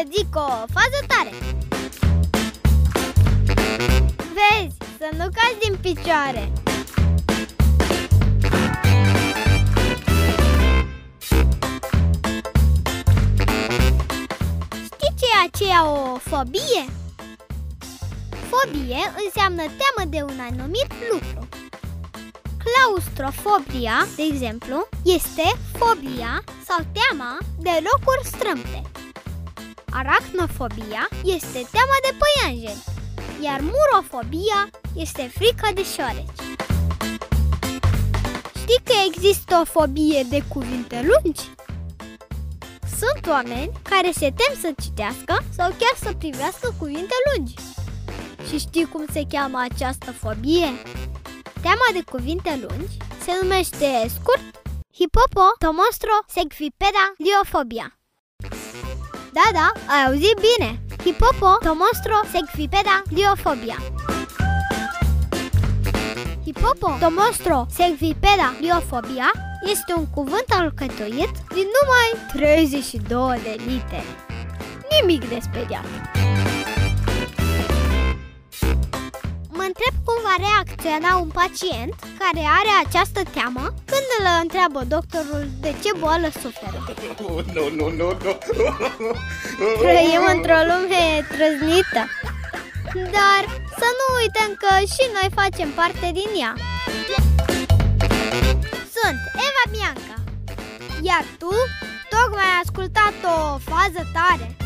să zic o fază tare Vezi, să nu cazi din picioare Știi ce e aceea o fobie? Fobie înseamnă teamă de un anumit lucru Claustrofobia, de exemplu, este fobia sau teama de locuri strâmte. Aracnofobia este teama de păianjeni, iar murofobia este frica de șoareci. Știi că există o fobie de cuvinte lungi? Sunt oameni care se tem să citească sau chiar să privească cuvinte lungi. Și știi cum se cheamă această fobie? Teama de cuvinte lungi se numește scurt Hippopotomostro segvipeda liofobia. Da, da, ai auzit bine! Hippopotomostro segvipeda liofobia. Hippopotomostro segvipeda liofobia este un cuvânt alcătuit din numai 32 de litere. Nimic de speriat. Întreb cum va reacționa un pacient care are această teamă când îl întreabă doctorul de ce boală suferă. Nu, nu, nu, nu. Trăim într-o lume trăznită. Dar să nu uităm că și noi facem parte din ea. Sunt Eva Bianca. Iar tu tocmai ai ascultat o fază tare.